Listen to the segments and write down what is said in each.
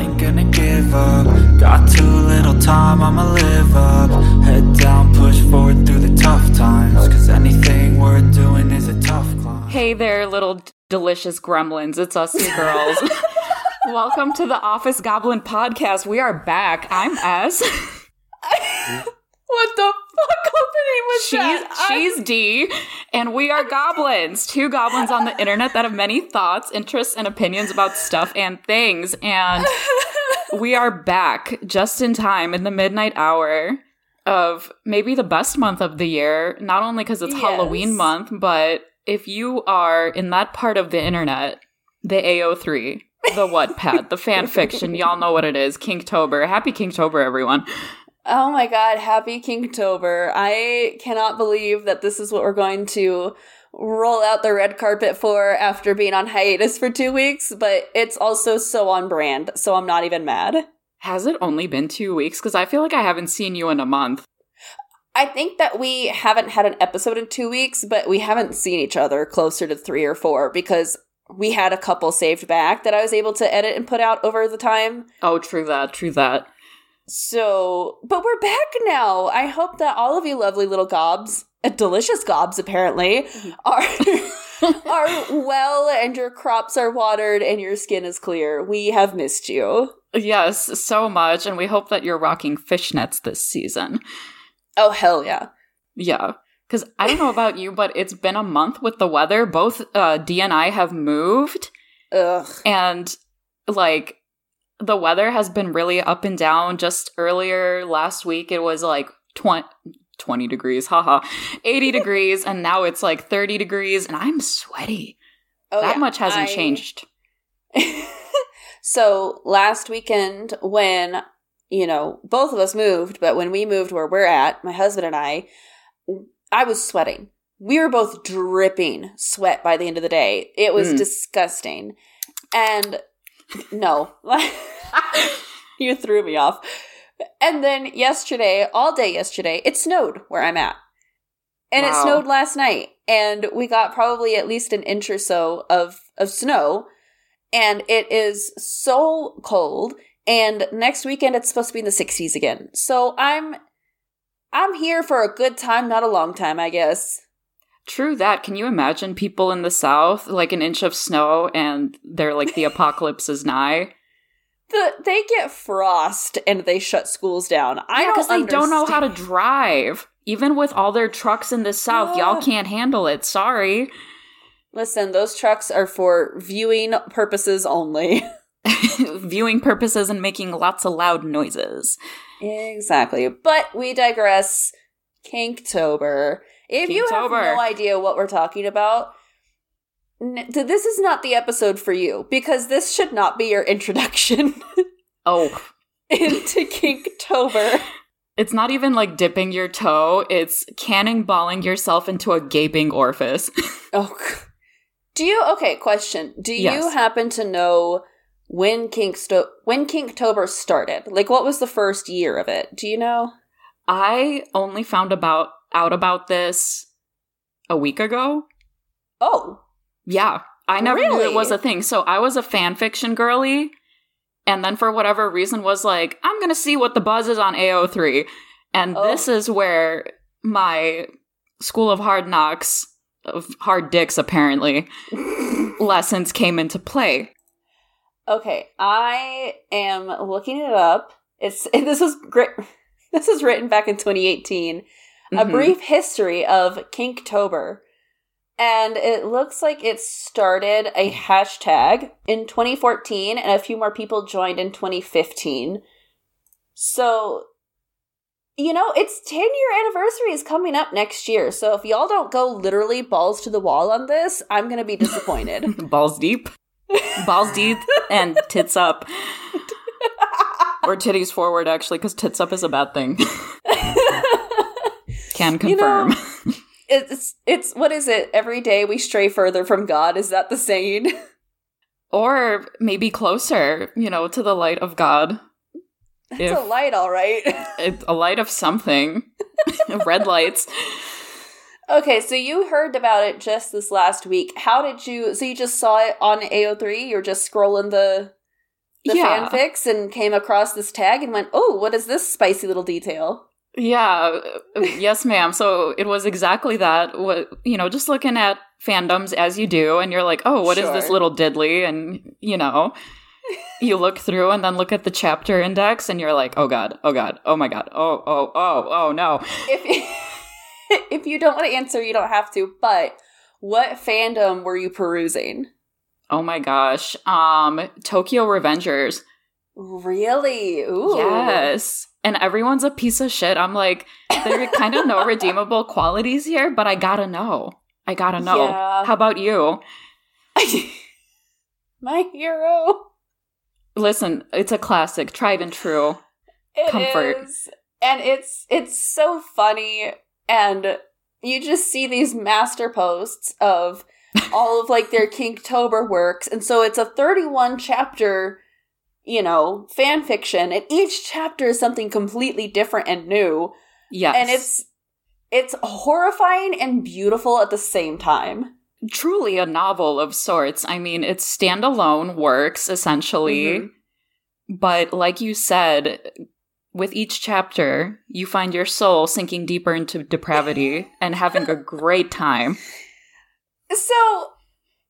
I ain't gonna give up. Got too little time, I'ma live up. Head down, push forward through the tough times. Cause anything worth doing is a tough climb. Hey there, little d- delicious gremlins. It's us two girls. Welcome to the Office Goblin Podcast. We are back. I'm S. What the fuck opening was She's that? she's D, and we are goblins. Two goblins on the internet that have many thoughts, interests, and opinions about stuff and things. And we are back just in time in the midnight hour of maybe the best month of the year. Not only because it's Halloween month, but if you are in that part of the internet, the AO3, the Wattpad, the fan fiction, y'all know what it is. Kinktober. Happy Kinktober, everyone. Oh my god, happy Kinktober. I cannot believe that this is what we're going to roll out the red carpet for after being on hiatus for two weeks, but it's also so on brand, so I'm not even mad. Has it only been two weeks? Because I feel like I haven't seen you in a month. I think that we haven't had an episode in two weeks, but we haven't seen each other closer to three or four because we had a couple saved back that I was able to edit and put out over the time. Oh, true that, true that. So, but we're back now. I hope that all of you lovely little gobs, uh, delicious gobs apparently, are are well and your crops are watered and your skin is clear. We have missed you. Yes, so much, and we hope that you're rocking fishnets this season. Oh hell yeah. Yeah. Because I don't know about you, but it's been a month with the weather. Both uh, D and I have moved, Ugh. and like the weather has been really up and down. Just earlier last week, it was like 20, 20 degrees, haha, 80 degrees, and now it's like 30 degrees, and I'm sweaty. Oh, that yeah. much hasn't I- changed. so last weekend when you know both of us moved but when we moved where we're at my husband and i i was sweating we were both dripping sweat by the end of the day it was Mm. disgusting and no. You threw me off. And then yesterday all day yesterday it snowed where i'm at. And it snowed last night. And we got probably at least an inch or so of of snow. And it is so cold. And next weekend it's supposed to be in the 60s again. So i'm i'm here for a good time not a long time i guess True that. Can you imagine people in the South, like an inch of snow, and they're like the apocalypse is nigh? the, they get frost and they shut schools down i Yeah, because they don't know how to drive. Even with all their trucks in the South, y'all can't handle it. Sorry. listen those trucks are for viewing purposes only Viewing purposes and making lots of loud noises. exactly but we digress kinktober if you have no idea what we're talking about n- this is not the episode for you because this should not be your introduction Oh, into Kinktober. it's not even like dipping your toe, it's cannonballing yourself into a gaping orifice. Oh, do you? Okay, question. Do you Yes. happen to know when Kinksto when Kinktober started? Like, what was the first year of it? Do you know? I only found about out about this a week ago. Oh, Yeah, I never knew it was a thing. So I was a fan fiction girly, and then for whatever reason was like, I'm gonna see what the buzz is on AO3, and Oh. this is where my School of Hard Knocks of hard dicks apparently lessons came into play. okay. I am looking it up. It's this is great. This is written back in 2018. A Mhm. brief history of Kinktober. And it looks like it started a hashtag in 2014, and a few more people joined in 2015. So, you know, its 10 year anniversary is coming up next year. So if y'all don't go literally balls to the wall on this, I'm going to be disappointed. balls deep, balls deep, and tits up, or titties forward actually, because tits up is a bad thing. Can You know- it's, it's, what is it? Every day we stray further from God. Is that the saying? or maybe closer, you know, to the light of God. It's If- a light, all right. It- a light of something. Red lights. Okay, so you heard about it just this last week. How did you? So you just saw it on AO3? You're just scrolling the. the Yeah. fanfics and came across this tag and went, "Oh, what is this spicy little detail?" Yeah, uh, yes, ma'am. So it was exactly that. What you know, just looking at fandoms as you do, and you're like, oh, what is this little diddly? And you know, you look through and then look at the chapter index, and you're like, oh god, oh god, oh my god, oh oh oh oh no. If if you don't want to answer, you don't have to. But what fandom were you perusing? Oh my gosh. Um Tokyo Revengers. Really? Ooh. Yes. And everyone's a piece of shit. I'm like, there are kind of no redeemable qualities here, but I gotta know. I gotta know. Yeah. How about you? My hero. Listen, it's a classic, tried and true. It Comfort. is. And it's it's so funny and you just see these master posts of all of like their Kinktober works and so it's a 31 chapter you know fan fiction and each chapter is something completely different and new Yes. and it's it's horrifying and beautiful at the same time. truly a novel of sorts. I mean, it's standalone works essentially, Mhm. but like you said, with each chapter, you find your soul sinking deeper into depravity and having a great time. So,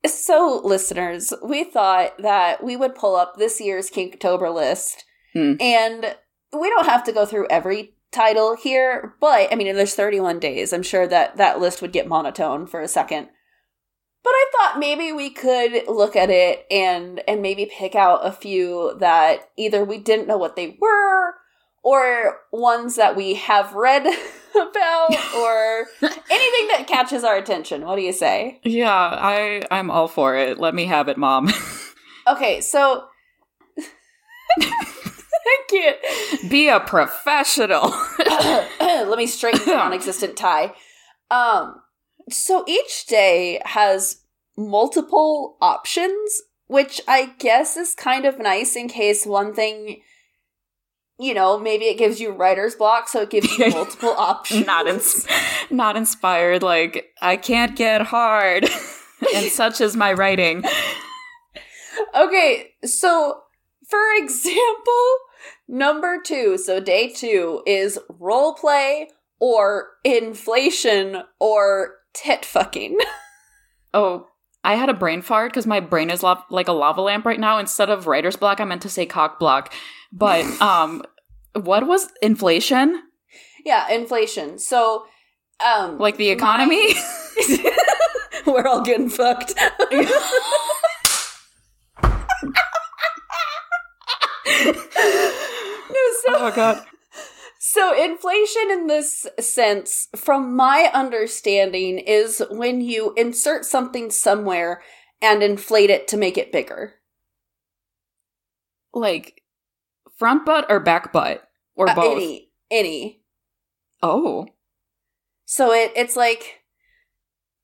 so listeners, we thought that we would pull up this year's Kinktober list, Hmm. and we don't have to go through every title here, but I mean, there's 31 days. I'm sure that that list would get monotone for a second. But I thought maybe we could look at it and and maybe pick out a few that either we didn't know what they were or ones that we have read about or anything that catches our attention. What do you say? Yeah, I I'm all for it. Let me have it, mom. Okay, so I can't. Be a professional. Let me straighten the non-existent tie. Um, so each day has multiple options, which I guess is kind of nice in case one thing, you know, maybe it gives you writer's block, so it gives you multiple options. not ins- not inspired like I can't get hard. and such is my writing. Okay, so for example, number two, so day two is role play or inflation or tit fucking. Oh, I had a brain fart because my brain is lo- like a lava lamp right now. Instead of writer's block, I meant to say cock block. But um, what was inflation? yeah, inflation. So, um, Like the economy? we're all getting fucked. no, so oh my god. So, inflation in this sense, from my understanding, is when you insert something somewhere and inflate it to make it bigger. Like front butt or back butt or Uh, both? any, any. Oh, So it it's like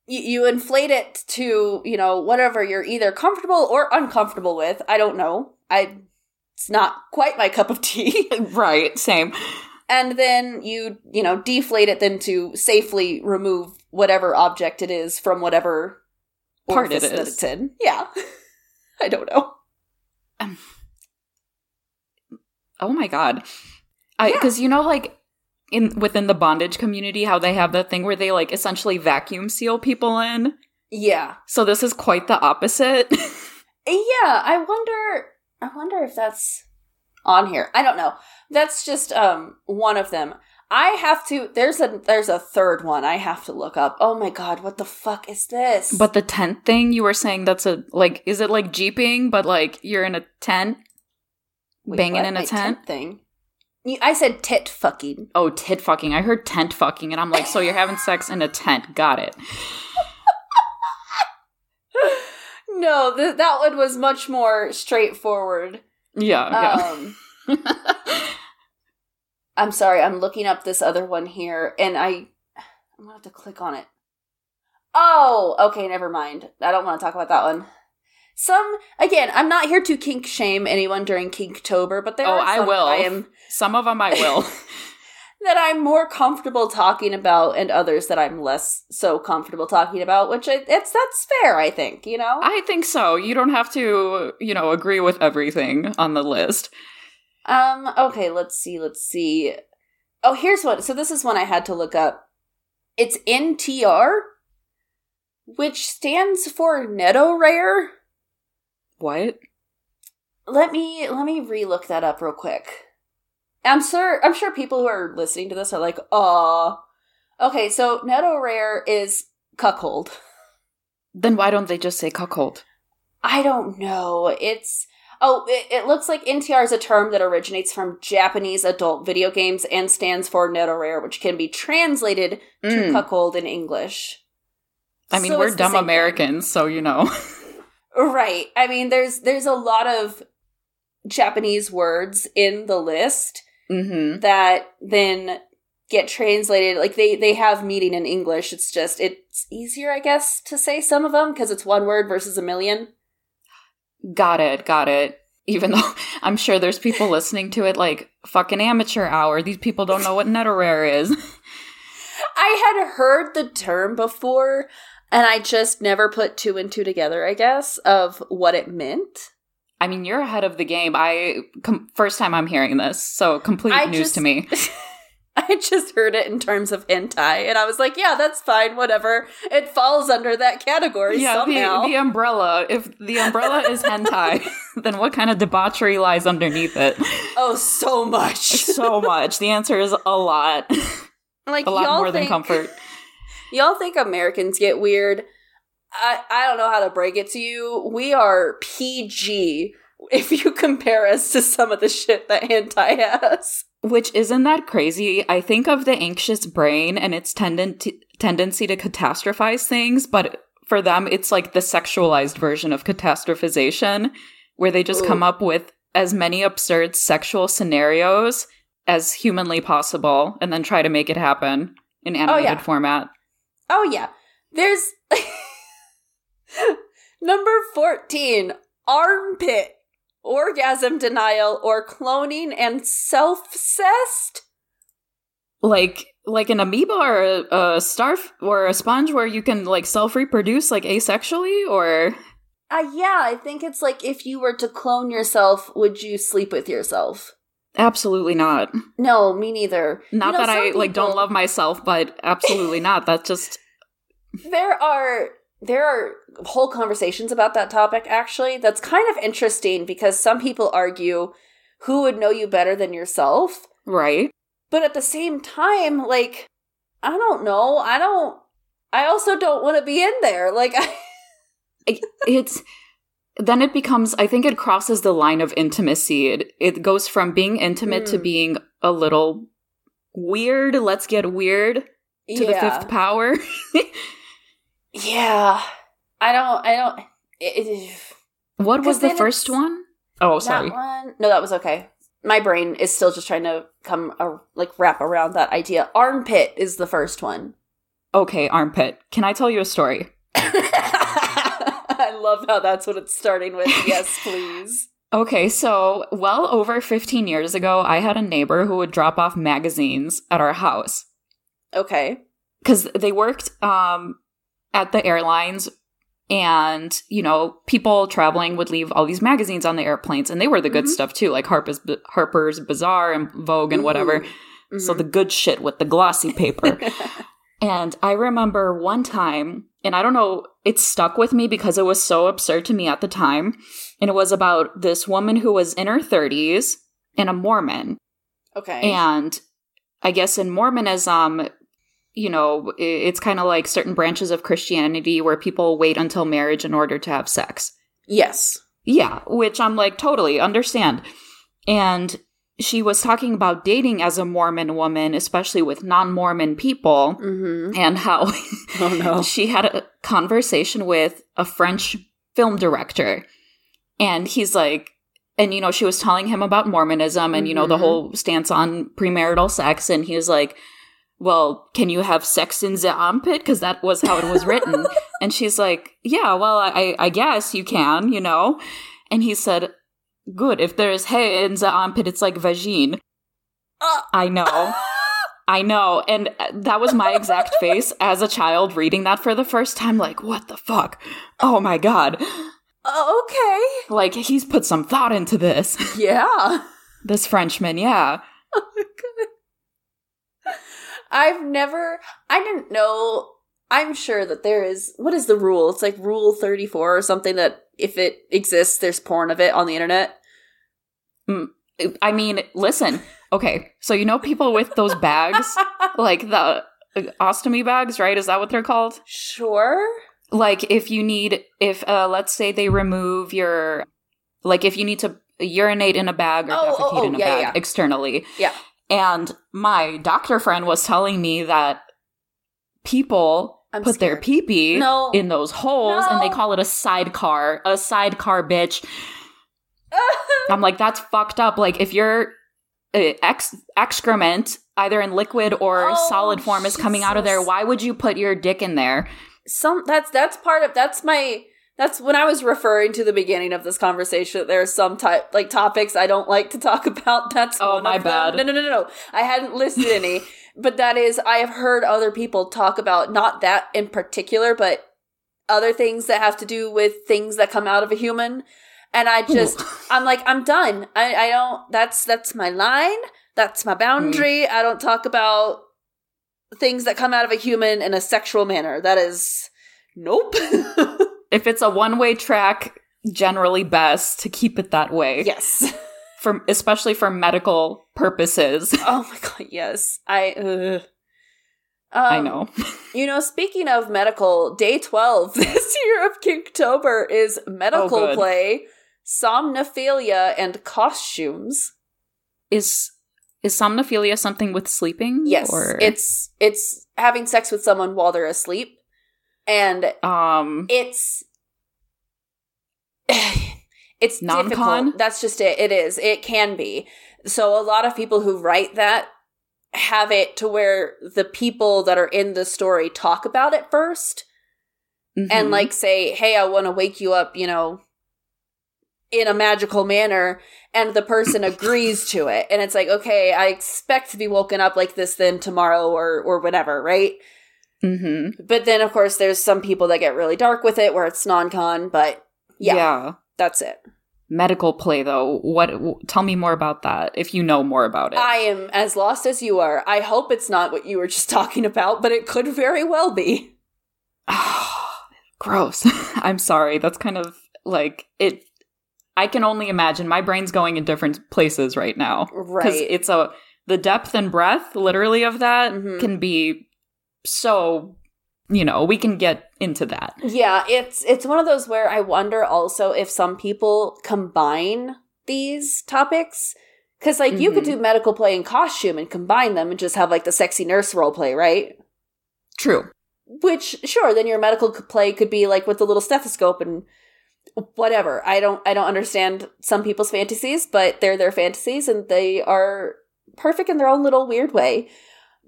you, you inflate it to you know whatever you're either comfortable or uncomfortable with. I don't know. I it's not quite my cup of tea. right. Same. and then you you know deflate it then to safely remove whatever object it is from whatever Part it orifice that is. it's in. Yeah, I don't know. Oh my god. I Yeah. because you know like in within the bondage community how they have that thing where they like essentially vacuum seal people in. Yeah, So this is quite the opposite. yeah. I wonder. I wonder if that's on here. I don't know. That's just um one of them. I have to. There's a there's a third one. I have to look up. Oh my god, what the fuck is this? but the tent thing you were saying that's a like is it like jeeping but like you're in a tent Wait, banging what? in a My tent? thing. You- I said tit fucking. Oh, tit fucking. I heard tent fucking and I'm like, so you're having sex in a tent. Got it. no, th- that one was much more straightforward. Yeah, Um, I'm sorry, I'm looking up this other one here, and I I'm gonna have to click on it. Oh, okay, never mind. I don't want to talk about that one. Some again, I'm not here to kink shame anyone during Kinktober, but there Oh, are I some will. I am Some of them I will. that I'm more comfortable talking about and others that I'm less so comfortable talking about, which I, it's that's fair, I think, you know? I think so. You don't have to, you know, agree with everything on the list. Um, okay, let's see, let's see. Oh, here's one. So this is one I had to look up. It's NTR, which stands for Netorare. What? Let me let me relook that up real quick. I'm sure I'm sure people who are listening to this are like, "Uh, okay." So Netorare is cuckold. Then why don't they just say cuckold? I don't know. It's oh, it, it looks like NTR is a term that originates from Japanese adult video games and stands for Netorare, which can be translated to Mm. cuckold in English. I mean, So we're dumb same thing. Americans, so you know. Right. I mean, there's there's a lot of Japanese words in the list mm-hmm. that then get translated like they they have meaning in english it's just it's easier i guess to say some of them because it's one word versus a million Got it, got it. Even though I'm sure there's people listening to it like fucking amateur hour. These people don't know what Netorare is. i had heard the term before and i just never put two and two together i guess of what it meant I mean, you're ahead of the game. I com- first time I'm hearing this, so complete I news just- to me. i just heard it in terms of hentai and i was like yeah that's fine whatever it falls under that category yeah, somehow the, the umbrella. If the umbrella is hentai, then what kind of debauchery lies underneath it? oh so much So much. The answer is a lot. like A lot more than comfort. Y'all think Americans get weird? I, I don't know how to break it to you. We are PG if you compare us to some of the shit that hentai has. Which isn't that crazy? I think of the anxious brain and its tenden- tendency to catastrophize things, but for them, it's like the sexualized version of catastrophization, where they just Ooh. come up with as many absurd sexual scenarios as humanly possible and then try to make it happen in oh, animated yeah. format. Oh yeah. There's number 14, armpit, orgasm denial or cloning and self-cest. Like like an amoeba or a, a starf or a sponge where you can like self reproduce like asexually or Uh yeah, I think it's like if you were to clone yourself, would you sleep with yourself? Absolutely not. No, me neither. Not You know, that I some like don't love myself, but absolutely not. That's just there are there are whole conversations about that topic actually that's kind of interesting because some people argue who would know you better than yourself right. but at the same time like i don't know i don't i also don't want to be in there like I, It's then it becomes I think it crosses the line of intimacy. It it goes from being intimate to Hmm. being a little weird. Let's get weird to the fifth power. yeah i don't i don't it, it- what was the first one? Oh, sorry. That one, no, that was okay. My brain is still just trying to come uh, like wrap around that idea. Armpit is the first one. Okay, armpit. Can I tell you a story? I love how that's what it's starting with. Yes, please. Okay, so well over 15 years ago, I had a neighbor who would drop off magazines at our house. Okay. because they worked um, at the airlines and you know people traveling would leave all these magazines on the airplanes and they were the good Mhm. stuff too like harper's harper's bazaar and vogue and whatever Ooh. so the good shit with the glossy paper and i remember one time and i don't know it stuck with me because it was so absurd to me at the time and it was about this woman who was in her 30s and a mormon okay. and I guess in Mormonism, you know, it's kind of like certain branches of Christianity where people wait until marriage in order to have sex. yes. Yeah, which I'm like, totally understand. And she was talking about dating as a Mormon woman, especially with non Mormon people, Mm-hmm. and how Oh no. she had a conversation with a French film director. And he's like, and you know, she was telling him about Mormonism and, you know, the Mhm. whole stance on premarital sex. And he was like, well, can you have sex in the armpit? Because that was how it was written. and she's like, yeah, well, I, I guess you can, you know? And he said, good. If there is hair in the armpit, it's like vagine. Uh, I know. I know. And uh, that was my exact face as a child reading that for the first time. Like, what the fuck? Oh my God. Okay. Like, he's put some thought into this. Yeah. this Frenchman, yeah. Oh my god. I've never I didn't know I'm sure that there is what is the rule? It's like rule 34 or something that if it exists there's porn of it on the internet. I mean, listen. Okay, so you know people with those bags? like the uh, ostomy bags, right? Is that what they're called? Sure. like if you need if uh let's say they remove your like if you need to urinate in a bag or Oh, defecate oh, oh, in a yeah, bag yeah. externally Yeah. and my doctor friend was telling me that people I'm put their scared. pee-pee No. in those holes and they call it a sidecar a sidecar bitch i'm like that's fucked up like if your uh, ex- excrement either in liquid or Oh, solid form is coming out of there why would you put your dick in there Some that's that's part of that's my that's when I was referring to the beginning of this conversation. There are some type like topics I don't like to talk about. That's Oh, one my of them. bad. No, no, no, no, no. I hadn't listed any, but that is I have heard other people talk about not that in particular, but other things that have to do with things that come out of a human. And I just I'm like I'm done. I I don't. That's that's my line. That's my boundary. Mm. I don't talk about things that come out of a human in a sexual manner. That is nope. if it's a one-way track generally best to keep it that way yes. for especially for medical purposes Oh my god, yes. I uh. i Um, know You know, speaking of medical, day 12 this year of Kinktober is medical Oh, play, somnophilia, and costumes. is is somnophilia something with sleeping Yes. or It's it's having sex with someone while they're asleep. And um it's it's Non-con? difficult. That's just it. It is. It can be. So a lot of people who write that have it to where the people that are in the story talk about it 1st and mhm. like say, "Hey, I want to wake you up," you know, in a magical manner, and the person agrees to it. And it's like, "Okay, I expect to be woken up like this then tomorrow or or whatever, right?" Mhm. But then of course there's some people that get really dark with it where it's non-con, but yeah, yeah that's it. medical play though what w- tell me more about that if you know more about it I am as lost as you are. I hope it's not what you were just talking about, but it could very well be. gross i'm sorry that's kind of like it i can only imagine my brain's going in different places right now because Right. it's a the depth and breadth literally of that Mhm. can be so you know we can get into that Yeah, it's it's one of those where I wonder also if some people combine these topics cuz like you could Mhm. do medical play and costume and combine them and just have like the sexy nurse role play, right? true Which sure, then your medical play could be like with the little stethoscope and whatever. I don't I don't understand some people's fantasies, but they're their fantasies and they are perfect in their own little weird way.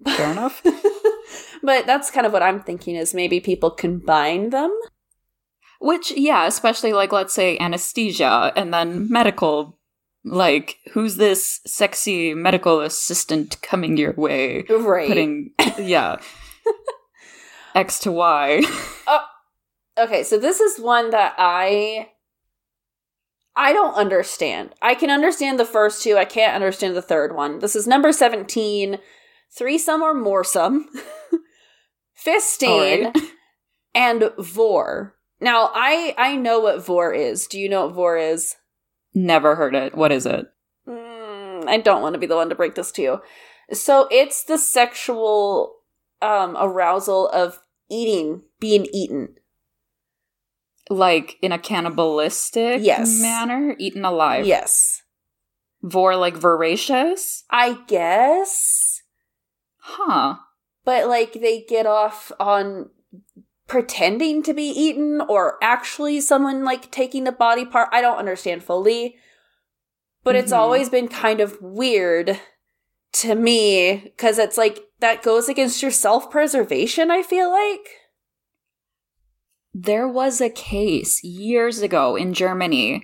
Fair enough but that's kind of what I'm thinking is maybe people combine them. which yeah especially like let's say anesthesia and then medical like who's this sexy medical assistant coming your way Right. putting yeah x to y oh, okay, so this is one that I I don't understand. I can understand the first two, I can't understand the third one. This is number 17, threesome or moresome, fisting, right. and vore. Now, I I know what vore is. Do you know what vore is? never heard it what is it Mm, I don't want to be the one to break this to you. So it's the sexual um, arousal of eating, being eaten. like in a cannibalistic Yes. manner eaten alive Yes. vore like voracious I guess. Huh But like they get off on pretending to be eaten or actually someone like taking the body part. I don't understand fully. But it's Mhm. always been kind of weird to me because it's like that goes against your self preservation, I feel like. there was a case years ago in germany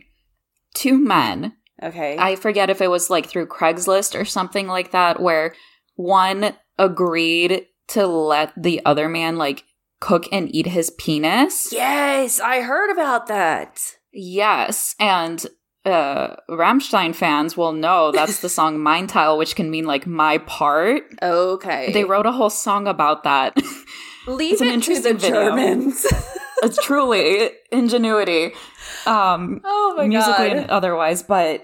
two men Okay. I forget if it was like through Craigslist or something like that, where one agreed to let the other man like cook and eat his penis. Yes, I heard about that. Yes, and uh Rammstein fans will know that's the song Mein Teil, which can mean like my part. Okay. They wrote a whole song about that. leave it's an it to the interesting video. Germans. it's truly ingenuity. Um oh my musically god. and otherwise, but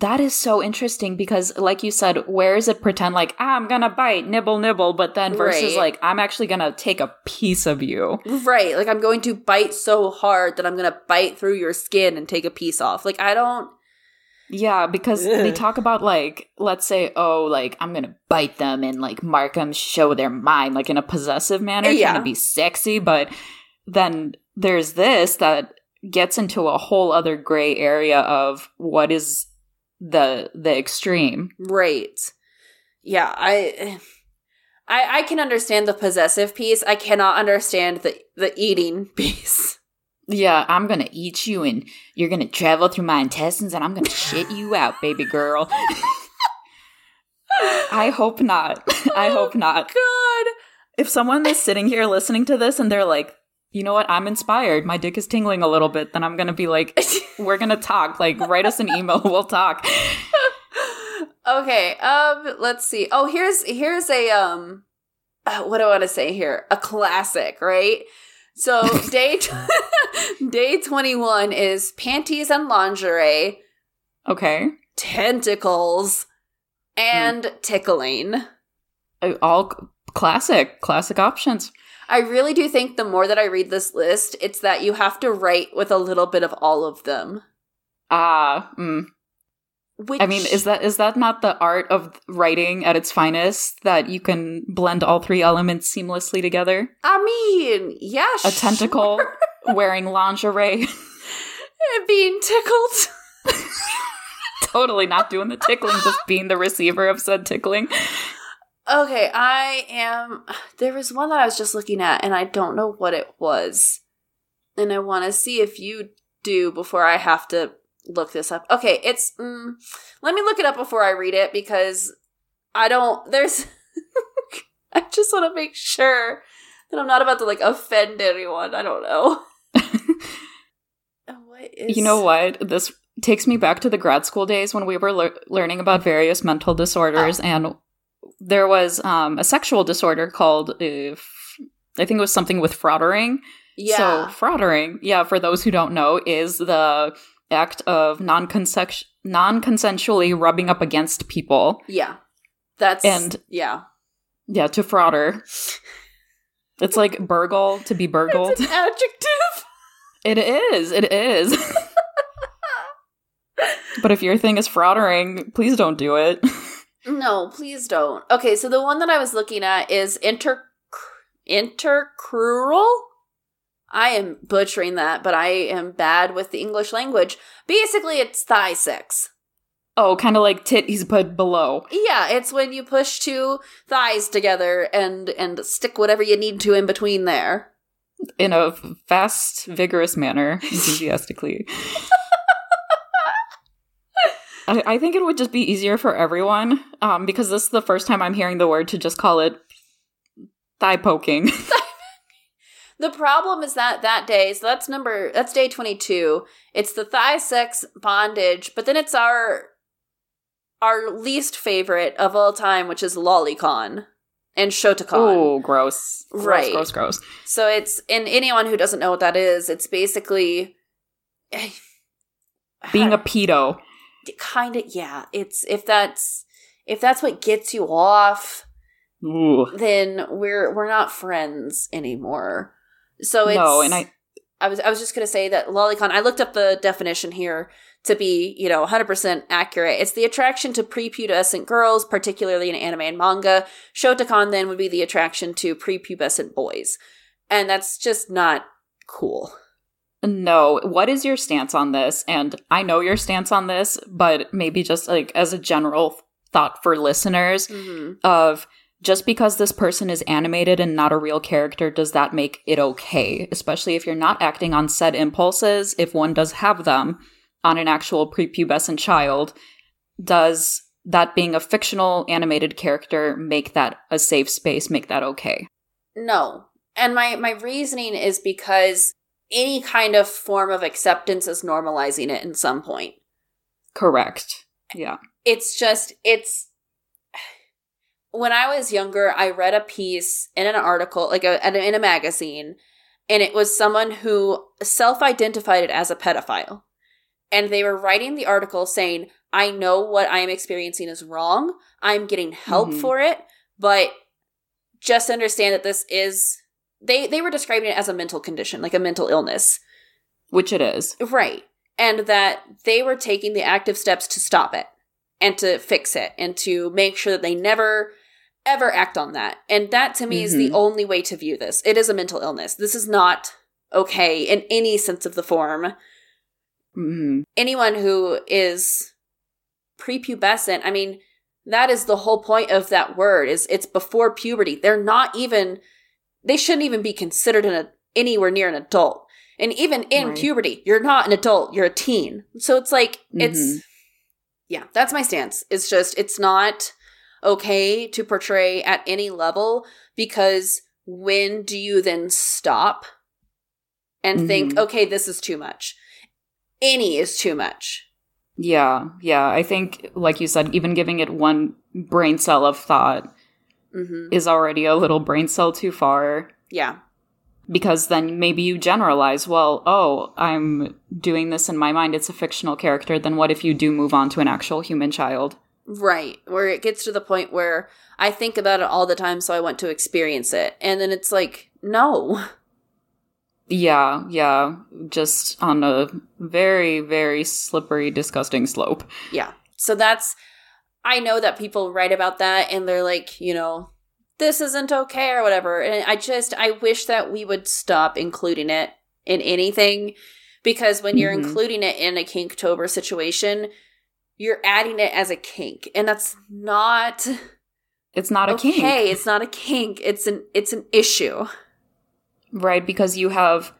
that is so interesting because like you said, where is it pretend like ah, I'm gonna bite, nibble, nibble, but then versus Right. like I'm actually gonna take a piece of you. Right, like I'm going to bite so hard that I'm to bite through your skin and take a piece off. Like I don't Yeah, because they talk about like, let's say, oh, like I'm gonna bite them and like mark them, show their mind, like in a possessive manner, Yeah. trying to be sexy. But then there's this that gets into a whole other gray area of what is the the extreme. Right. Yeah, I I I can understand the possessive piece. I cannot understand the the eating piece. Yeah, I'm gonna eat you and you're gonna travel through my intestines and I'm gonna shit you out, baby girl. I hope not. I hope oh not. God. if someone is sitting here listening to this and they're like, you know what, I'm inspired, my dick is tingling a little bit, then I'm gonna be like, we're gonna talk. Like, write us an email, we'll talk. okay, um let's see. Oh, here's here's a um what do I want to say here? A classic, right? So, day tw- day 21 is panties and lingerie, Okay. tentacles, and tickling. Uh, All classic, classic options. I really do think the more that I read this list, it's that you have to write with a little bit of all of them. Ah, mm. Which I mean, is that is that not the art of writing at its finest? That you can blend all three elements seamlessly together? I mean, yeah, A tentacle wearing lingerie. and being tickled. totally not doing the tickling, just being the receiver of said tickling. Okay, I am. There was one that I was just looking at, and I don't know what it was, and I want to see if you do before I have to look this up. Okay, it's. Mm, let me look it up before I read it because I don't. There's. I just want to make sure that I'm not about to like offend anyone. I don't know. what is? You know what? This takes me back to the grad school days when we were lear- learning about various mental disorders, and there was um, a sexual disorder called, uh, f- I think it was something with fraudering. Yeah. So, fraudering, yeah, for those who don't know, is the act of non non-consensually rubbing up against people. yeah. That's And- yeah. Yeah, to frauder. It's like burgle to be burgled. It's an adjective. It is. It is. but if your thing is fraudering, please don't do it. No, please don't. Okay, so the one that I was looking at is inter intercrural. I am butchering that, but I am bad with the English language. Basically, it's thigh sex. Oh, kind of like titties, but below. Yeah, it's when you push two thighs together and and stick whatever you need to in between there. In a fast, vigorous manner, enthusiastically. I, I think it would just be easier for everyone um, because this is the first time I'm hearing the word to just call it thigh poking. The problem is that that day, so that's number that's day 22. It's the thigh sex bondage, but then it's our our least favorite of all time, which is lolicon and shotacon. oh, gross. Gross, Right. Gross, gross. So it's and anyone who doesn't know what that is, it's basically Being a pedo. Kind of yeah. It's if that's if that's what gets you off, Ooh. then we're we're not friends anymore. So it's No, and I I was I was just gonna say that lolicon. I looked up the definition here to be you know 100 percent accurate. It's the attraction to prepubescent girls, particularly in anime and manga. Shotacon then would be the attraction to prepubescent boys, and that's just not cool. No. What is your stance on this? And I know your stance on this, but maybe just like as a general thought for listeners Mm-hmm. of just because this person is animated and not a real character, does that make it okay? Especially if you're not acting on said impulses, if one does have them on an actual prepubescent child, does that being a fictional animated character make that a safe space, make that okay. No. And my my reasoning is because any kind of form of acceptance is normalizing it in some point. Correct. Yeah. It's just it's when I was younger, I read a piece in an article, like a, in a magazine, and it was someone who self-identified it as a pedophile. And they were writing the article saying, I know what I am experiencing is wrong. I'm getting help mm-hmm. for it, but just understand that this is they they were describing it as a mental condition, like a mental illness, which it is. Right. And that they were taking the active steps to stop it and to fix it and to make sure that they never ever act on that. And that to me mm-hmm. is the mm-hmm. only way to view this. It is a mental illness. This is not okay in any sense of the form. Mm-hmm. Anyone who is prepubescent, I mean, that is the whole point of that word is it's before puberty. They're not even they shouldn't even be considered an, anywhere near an adult. And even in right. puberty, you're not an adult, you're a teen. So it's like, mm-hmm. it's, yeah, that's my stance. It's just, it's not okay to portray at any level because when do you then stop and mm-hmm. think, okay, this is too much? Any is too much. Yeah, yeah. I think, like you said, even giving it one brain cell of thought mm-hmm. is already a little brain cell too far. Yeah. Because then maybe you generalize, well, oh, I'm doing this in my mind. It's a fictional character. Then what if you do move on to an actual human child? Right. Where it gets to the point where I think about it all the time, so I want to experience it. And then it's like, no. Yeah, yeah. Just on a very, very slippery, disgusting slope. Yeah. So that's I know that people write about that and they're like, you know, this isn't okay or whatever. And I just, I wish that we would stop including it in anything because when you're mm-hmm. including it in a Kinktober situation, you're adding it as a kink. And that's not. It's not a okay. kink. Hey, it's not a kink. It's an it's an issue. Right, because you have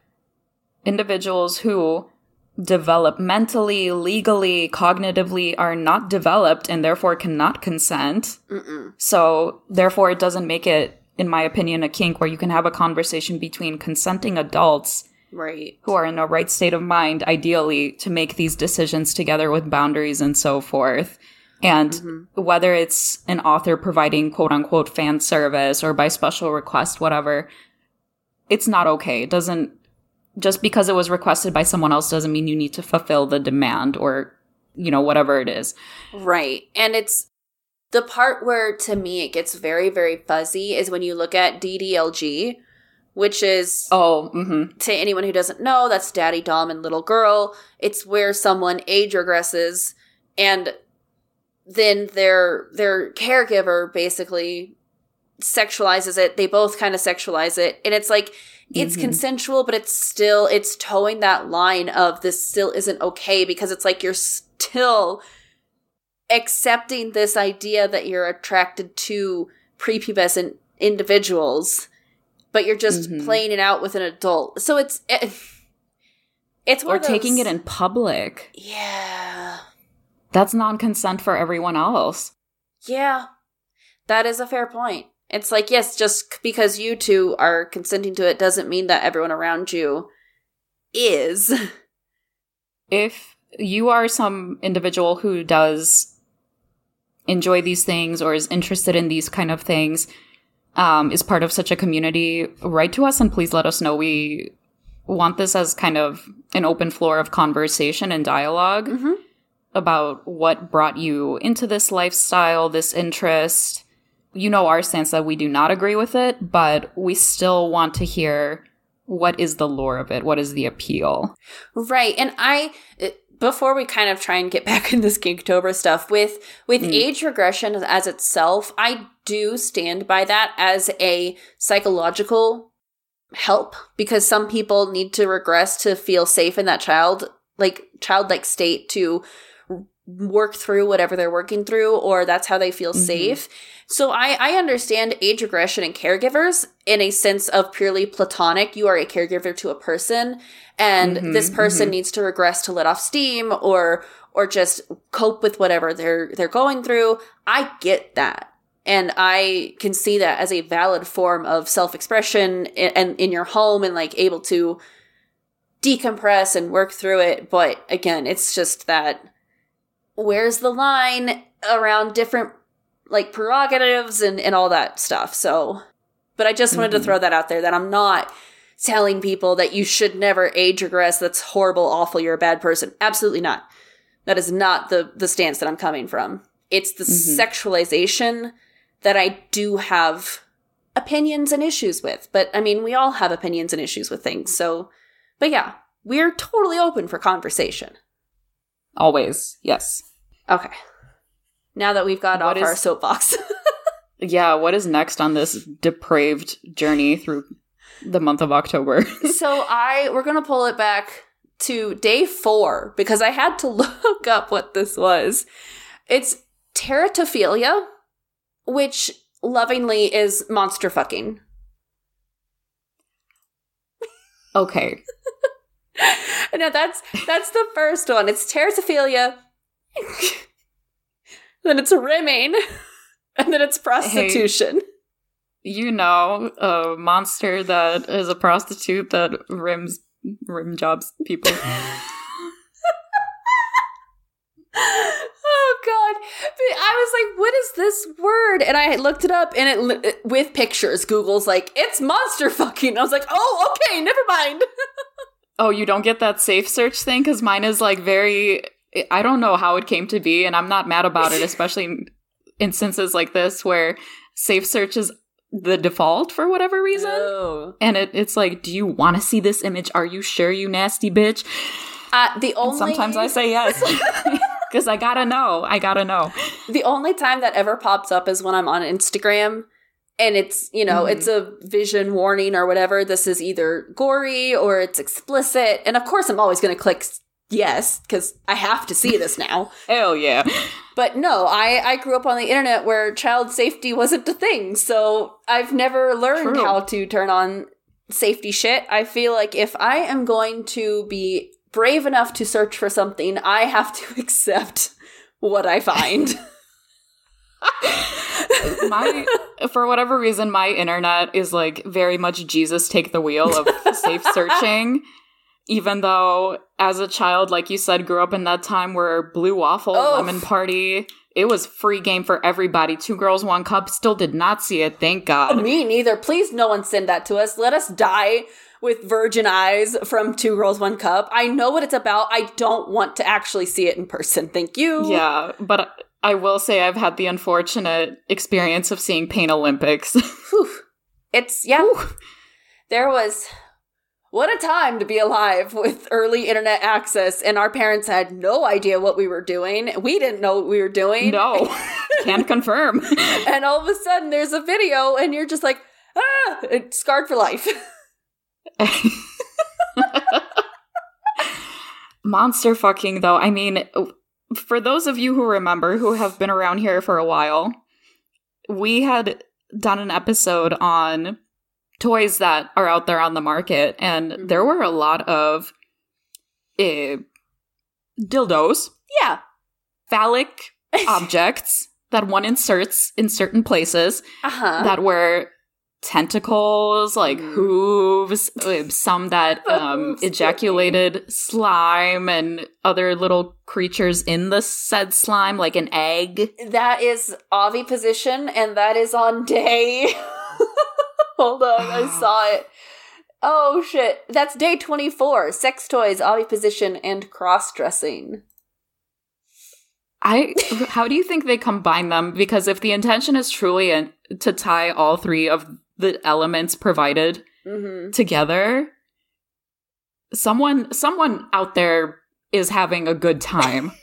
individuals who developmentally, legally, cognitively are not developed and therefore cannot consent. Mm-mm. So, therefore, it doesn't make it, in my opinion, a kink where you can have a conversation between consenting adults. Right. Who are in a right state of mind, ideally, to make these decisions together with boundaries and so forth. And mm-hmm. whether it's an author providing quote unquote fan service or by special request, whatever, it's not okay. It doesn't just because it was requested by someone else doesn't mean you need to fulfill the demand or you know whatever it is. Right. And it's the part where to me it gets very very fuzzy is when you look at ddlg which is oh mm-hmm. to anyone who doesn't know that's daddy dom and little girl. It's where someone age regresses and then their their caregiver basically sexualizes it. They both kind of sexualize it. And it's like it's mm-hmm. consensual, but it's still it's towing that line of this still isn't okay because it's like you're still accepting this idea that you're attracted to prepubescent individuals, but you're just mm-hmm. playing it out with an adult. So it's it, it's or those, taking it in public. Yeah, that's non-consent for everyone else. Yeah, that is a fair point. It's like, yes, just because you two are consenting to it doesn't mean that everyone around you is. If you are some individual who does enjoy these things or is interested in these kind of things, um, is part of such a community, write to us and please let us know. We want this as kind of an open floor of conversation and dialog mm-hmm. about what brought you into this lifestyle, this interest, you know our stance that we do not agree with it, but we still want to hear what is the lore of it? What is the appeal? Right. And I before we kind of try and get back in this Kinktober stuff with with mm. age regression as itself, I do stand by that as a psychological help because some people need to regress to feel safe in that child like childlike state to work through whatever they're working through or that's how they feel Mhm. safe. So I I understand age regression and caregivers in a sense of purely platonic. You are a caregiver to a person and Mhm, this person mhm. needs to regress to let off steam or or just cope with whatever they're they're going through. I get that. And I can see that as a valid form of self-expression and in, in your home and like able to decompress and work through it. But again, it's just that where's the line around different like prerogatives and, and all that stuff. So, but I just wanted Mhm. to throw that out there that I'm not telling people that you should never age regress. That's horrible, awful. You're a bad person. Absolutely not. That is not the, the stance that I'm coming from. It's the Mhm. sexualization that I do have opinions and issues with. But I mean, we all have opinions and issues with things. So, but yeah, we're totally open for conversation. Always, yes. Okay. Now that we've got What off our soapbox. Yeah, what is next on this depraved journey through the month of October? so I we're gonna pull it back to day four because I had to look up what this was. It's teratophilia, which lovingly is monster fucking. okay. Now that's that's the first one. It's teratophilia. then it's rimming. And then it's prostitution. You know, a monster that is a prostitute that rims rim jobs people. oh god i was like what is this word and i looked it up and it with pictures google's like it's monster fucking i was like oh okay never mind oh, you don't get that safe search thing because mine is like very. I don't know how it came to be, and I'm not mad about it, especially in instances like this where safe search is the default for whatever reason. oh. And it, it's like, do you want to see this image? Are you sure, you nasty bitch? uh, the And only sometimes I say yes. Because I gotta know. I gotta know. the only time that ever pops up is when i'm on instagram and it's you know Mhm. it's a vision warning or whatever this is either gory or it's explicit and of course i'm always going to click yes because i have to see this now Hell yeah. But no, I, I grew up on the internet where child safety wasn't a thing. So I've never learned True. how to turn on safety shit. I feel like if I am going to be brave enough to search for something, I have to accept what I find. My for whatever reason, my internet is like very much Jesus take the wheel of safe searching. Even though as a child, like you said, grew up in that time where blue waffle, Oh. lemon party, it was free game for everybody. Two girls, one cup. Still did not see it, thank God. Oh, me neither. Please, no one send that to us. Let us die with virgin eyes from Two Girls, One Cup. I know what it's about. I don't want to actually see it in person. Thank you. Yeah, but I will say I've had the unfortunate experience of seeing Pain Olympics. It's yeah. There was what a time to be alive with early internet access, and our parents had no idea what we were doing. We didn't know what we were doing. no, can't confirm. And all of a sudden, there's a video, and you're just like, ah, it's scarred for life. Monster fucking, though. I mean, for those of you who remember, who have been around here for a while, we had done an episode on toys that are out there on the market, and Mhm. there were a lot of uh, dildos, yeah. phallic objects that one inserts in certain places Uh huh. that were tentacles, like Mhm. hooves, uh, some that um, ejaculated slime and other little creatures in the said slime, like an egg. That is oviposition, and that is on day. Hold on, I saw it. Oh shit. That's day 24. Sex toys, oviposition, and cross dressing. I. how do you think they combine them? Because if the intention is truly in, to tie all three of the elements provided Mm-hmm. together, someone someone out there is having a good time.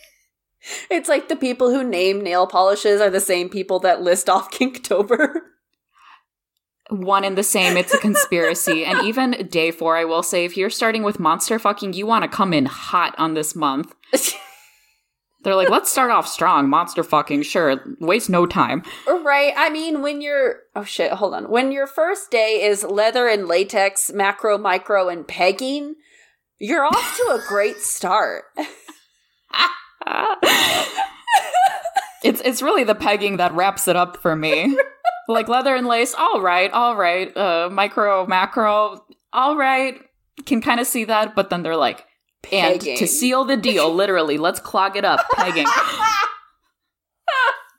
It's like the people who name nail polishes are the same people that list off Kinktober. one and the same. It's a conspiracy. and even day four, I will say, if you're starting with monster fucking, you want to come in hot on this month. They're like, let's start off strong, monster fucking, sure, waste no time. Right. I mean, when you're oh shit, hold on. When your first day is leather and latex, macro, micro, and pegging, you're off to a great start. it's it's really the pegging that wraps it up for me. like leather and lace, all right, all right. Uh, micro, macro, all right. Can kind of see that, but then they're like, and to seal the deal, literally, let's clog it up. Pegging.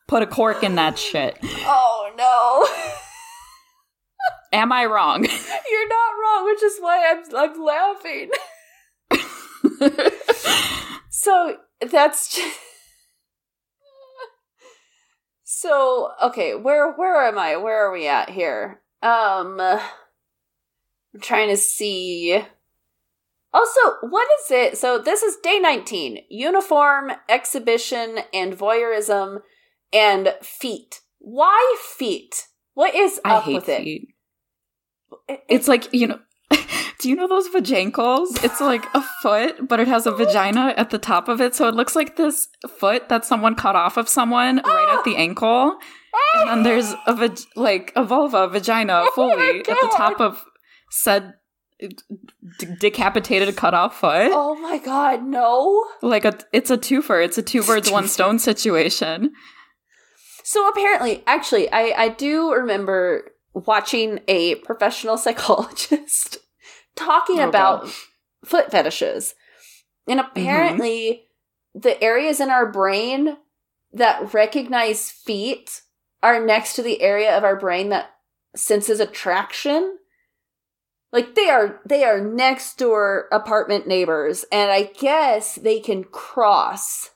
Put a cork in that shit. oh no. Am I wrong? You're not wrong, which is why I'm I'm laughing. so that's just So, okay, where where am I? Where are we at here? Um I'm trying to see also, what is it? So this is day 19. Uniform, exhibition, and voyeurism and feet. Why feet? What is I up hate with it? feet. It- It's like, you know, do you know those vajankles? It's like a foot, but it has a vagina at the top of it. So it looks like this foot that someone cut off of someone right at the ankle. And then there's a vag- like a vulva, vagina oh fully at the top of said decapitated cut off foot. Oh my god, no. Like a it's a twofer. It's a two birds one stone situation. So apparently, actually, I, I do remember watching a professional psychologist talking Oh, about God. foot fetishes. And mm-hmm. apparently, the areas in our brain that recognize feet are next to the area of our brain that senses attraction. Like they are they are next door apartment neighbors and I guess they can cross.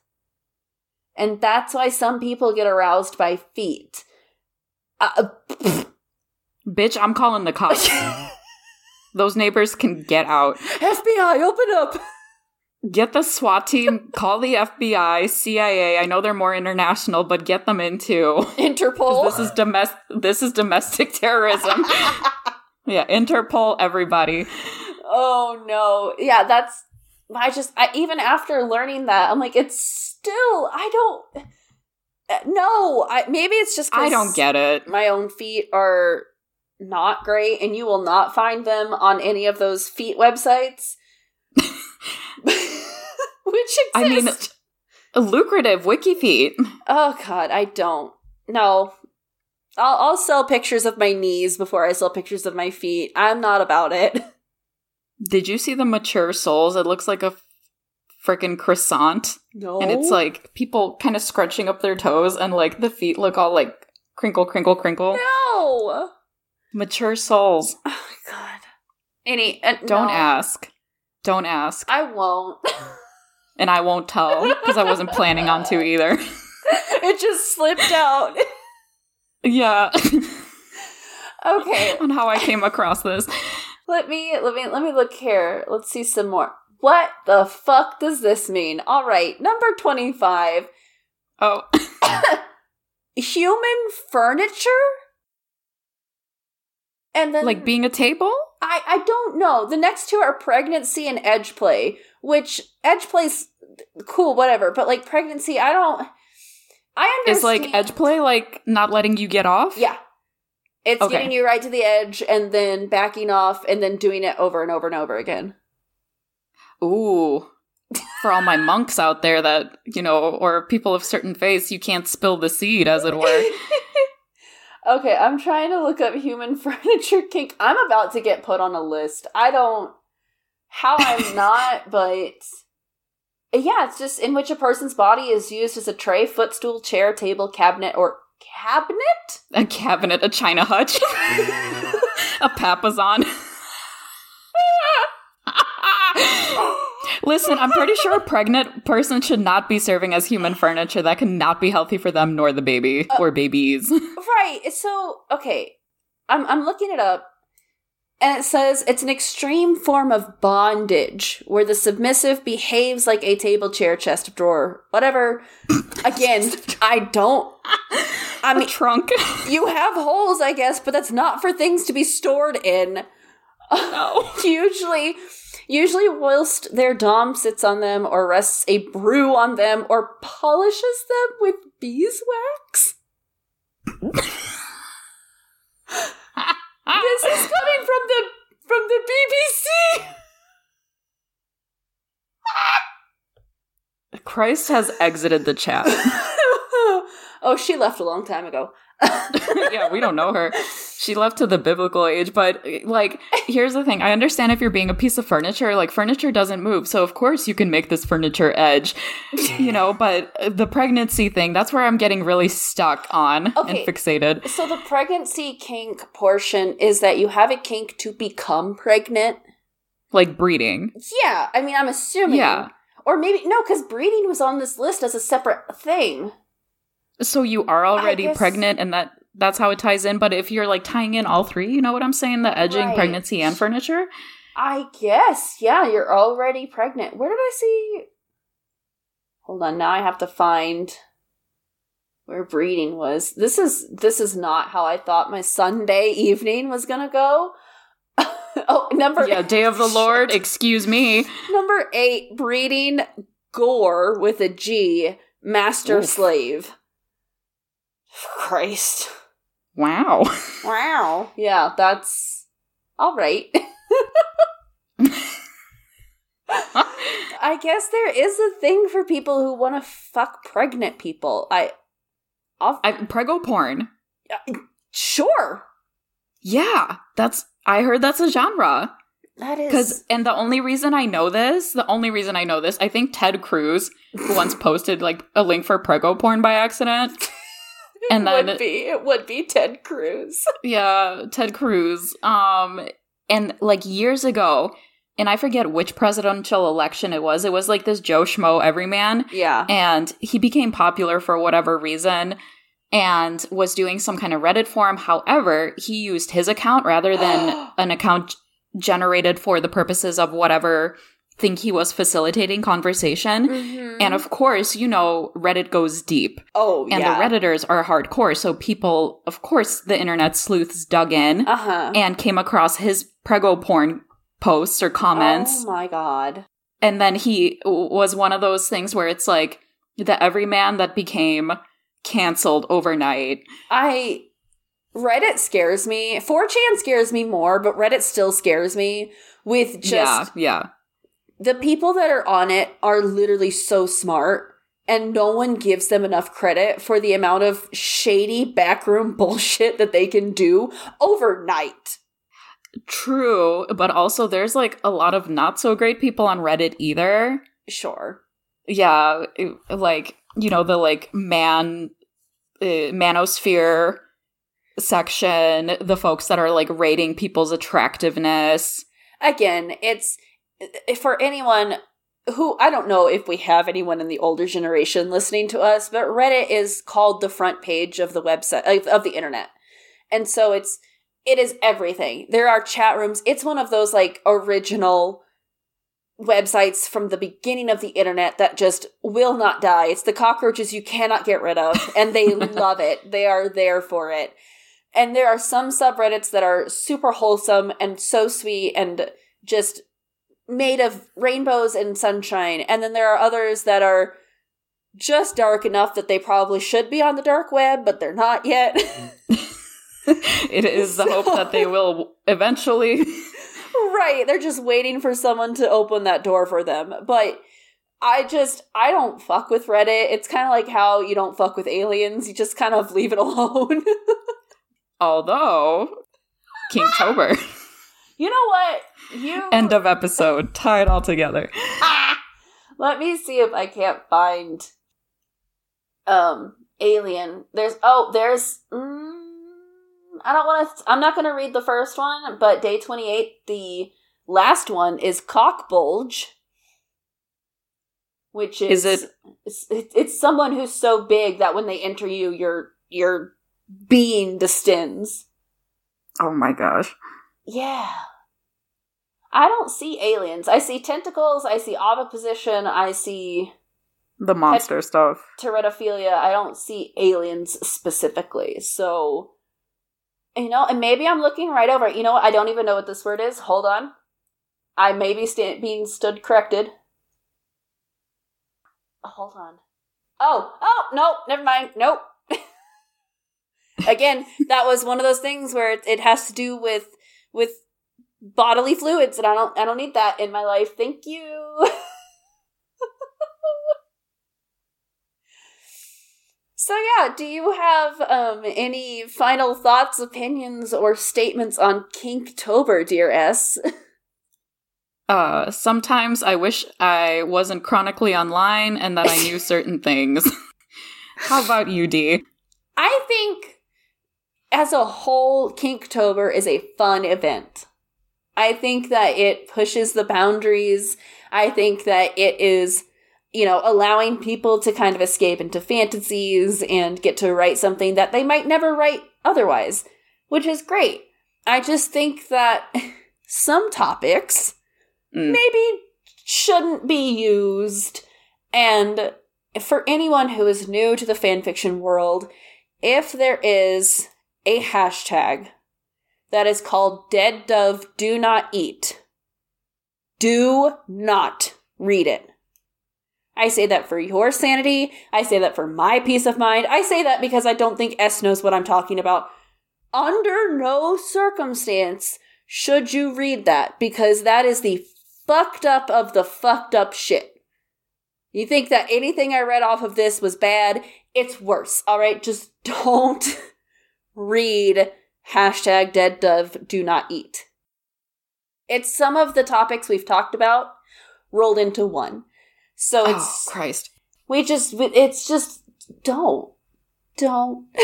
And that's why some people get aroused by feet. Uh, Bitch, I'm calling the cops. Those neighbors can get out. FBI, open up. Get the SWAT team, call the FBI, CIA. I know they're more international, but get them into Interpol. This is domestic. This is domestic terrorism. yeah, Interpol, everybody. oh no. Yeah, that's I just I even after learning that, I'm like it's still I don't uh, no, I maybe it's just I don't get it. my own feet are not great and you will not find them on any of those feet websites. Which exist. I mean, lucrative WikiFeet. Oh god, I don't. No. I'll I'll sell pictures of my knees before I sell pictures of my feet. I'm not about it. Did you see the mature soles? It looks like a freaking croissant, No. and it's like people kind of scrunching up their toes, and like the feet look all like crinkle, crinkle, crinkle. No. Mature soles. Oh my god. Any uh, Don't no. ask. Don't ask. I won't. And I won't tell because I wasn't planning on to either. it just slipped out. yeah. Okay. on how I came across this. Let me let me let me look here. Let's see some more. What the fuck does this mean? All right, number 25. Oh, Human furniture? And then like being a table? I I don't know. The next two are pregnancy and edge play, which edge play's cool whatever, but like pregnancy, I don't I understand Is like edge play like not letting you get off? Yeah. It's Okay. getting you right to the edge and then backing off and then doing it over and over and over again. Ooh. For all my monks out there that, you know, or people of certain faiths, you can't spill the seed, as it were. okay, I'm trying to look up human furniture kink. I'm about to get put on a list. I don't how I'm not, but yeah, it's just in which a person's body is used as a tray, footstool, chair, table, cabinet, or cabinet? a cabinet, a china hutch, a papasan. Listen, I'm pretty sure a pregnant person should not be serving as human furniture. That cannot be healthy for them nor the baby uh, or babies. Right. So, okay. I'm I'm looking it up. And it says it's an extreme form of bondage where the submissive behaves like a table, chair, chest drawer, whatever. Again, I don't. I mean, trunk. you have holes, I guess, but that's not for things to be stored in. no. usually, Usually, whilst their dom sits on them or rests a brew on them or polishes them with beeswax. Ah. this is coming from the from the BBC. Christ has exited the chat. oh, she left a long time ago. yeah, we don't know her. She left to the biblical age, but like, here's the thing. I understand if you're being a piece of furniture, like furniture doesn't move, so of course you can make this furniture edge, you know. But uh, the pregnancy thing, that's where I'm getting really stuck on Okay. and fixated. So the pregnancy kink portion is that you have a kink to become pregnant. Like breeding. Yeah, I mean, I'm assuming. Yeah. Or maybe no, because breeding was on this list as a separate thing. So you are already guess- pregnant, and that that's how it ties in. But if you're like tying in all three, you know what I'm saying? The edging, Right. pregnancy, and furniture. I guess. Yeah, you're already pregnant. Where did I see? Hold on. Now I have to find where breeding was. This is this is not how I thought my Sunday evening was gonna go. oh, number Yeah, day of the Lord. Excuse me. Number eight, breeding gore with a G, master Oof. slave. Christ. Wow. Wow. Yeah, that's all right. I guess there is a thing for people who want to fuck pregnant people. I, I'll, I, prego porn. sure. Yeah, that's. I heard that's a genre. That is Because, and the only reason I know this, the only reason I know this, I think Ted Cruz once posted like a link for prego porn by accident. and then- would be it would be Ted Cruz. Yeah, Ted Cruz. Um, and like years ago, and I forget which presidential election it was. It was like this Joe Schmo everyman, Yeah. and he became popular for whatever reason and was doing some kind of Reddit forum. However, he used his account rather than an account generated for the purposes of whatever thing he was facilitating conversation. Mhm. And of course, you know, Reddit goes deep. oh And yeah. the Redditors are hardcore. So people, of course, the internet sleuths dug in uh huh. and came across his prego porn posts or comments. Oh my god. And then he was one of those things where it's like the everyman that became canceled overnight. I Reddit scares me. 4chan scares me more, but Reddit still scares me with just yeah, yeah. The people that are on it are literally so smart and no one gives them enough credit for the amount of shady backroom bullshit that they can do overnight. True, but also there's like a lot of not so great people on Reddit either. Sure. Yeah, like, you know, the like man uh, manosphere section, the folks that are like rating people's attractiveness. Again, it's for anyone who I don't know if we have anyone in the older generation listening to us, but Reddit is called the front page of the website of, of the internet. And so it's it is everything. There are chat rooms. It's one of those like original websites from the beginning of the internet that just will not die. It's the cockroaches you cannot get rid of and they love it. They are there for it. And there are some subreddits that are super wholesome and so sweet and just made of rainbows and sunshine. And then there are others that are just dark enough that they probably should be on the dark web, but they're not yet. it is the hope that they will eventually. right. They're just waiting for someone to open that door for them. But I just, I don't fuck with Reddit. It's kind of like how you don't fuck with aliens. You just kind of leave it alone. Although, Kinktober. You know what? You End of episode. Tie it all together. Let me see if I can't find um Alien. There's oh, there's mm, I don't want to I'm not going to read the first one, but day 28 the last one is Cock Bulge. Which is, Is it- it's, it- it's someone who's so big that when they enter you your your being distends. Oh my gosh. Yeah. I don't see aliens. I see tentacles, I see oviposition, I see The monster stuff. teratophilia. I don't see aliens specifically. So, you know, and maybe I'm looking right over. it. You know what? I don't even know what this word is. Hold on. I may be sta- being stood corrected. Hold on. Oh, oh, nope, never mind. Nope. Again, that was one of those things where it has to do with with bodily fluids, and I don't I don't need that in my life. Thank you. So yeah, do you have um, any final thoughts, opinions, or statements on Kinktober, dear S? Uh, sometimes I wish I wasn't chronically online and that I knew certain things. How about you, D? I think as a whole, Kinktober is a fun event. I think that it pushes the boundaries. I think that it is, you know, allowing people to kind of escape into fantasies and get to write something that they might never write otherwise, which is great. I just think that some topics Mm. maybe shouldn't be used. And for anyone who is new to the fanfiction world, if there is a hashtag that is called Dead Dove Do Not Eat, do not read it. I say that for your sanity. I say that for my peace of mind. I say that because I don't think S knows what I'm talking about. Under no circumstance should you read that because that is the fucked up of the fucked up shit. You think that anything I read off of this was bad? It's worse. All right, just don't read hashtag dead dove do not eat. It's some of the topics we've talked about rolled into one. So Oh, it's Christ. we just it's just don't don't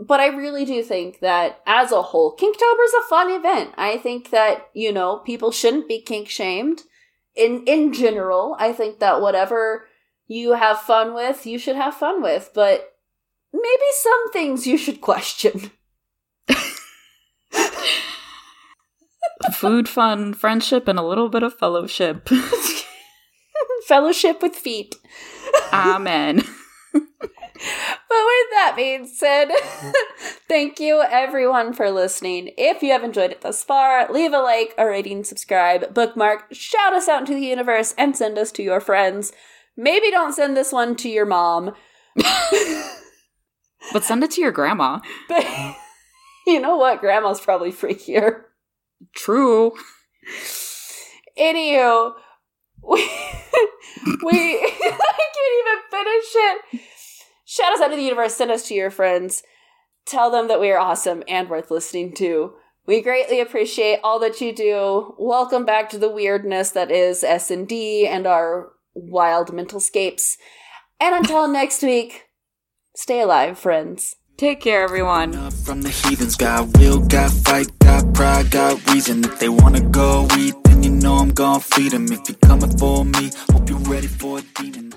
but i really do think that as a whole Kinktober is a fun event i think that you know people shouldn't be kink shamed in in general i think that whatever you have fun with you should have fun with but maybe some things you should question Food, fun, friendship, and a little bit of fellowship. fellowship with feet Amen. But with that being said, thank you everyone for listening. If you have enjoyed it thus far, leave a like, a rating, subscribe, bookmark, shout us out into the universe, and send us to your friends. Maybe don't send this one to your mom, But send it to your grandma. but you know what? Grandma's probably freakier. True. Anywho, we, we I can't even finish it. Shout us out to the universe, send us to your friends, tell them that we are awesome and worth listening to. We greatly appreciate all that you do. Welcome back to the weirdness that is S and D and our wild mental scapes. And until next week, stay alive, friends. Take care, everyone. Up from the heathens, got will, got fight, got pride, got reason. If they wanna go eat, then you know I'm gon' feed 'em. If you're coming for me, hope you're ready for a demon.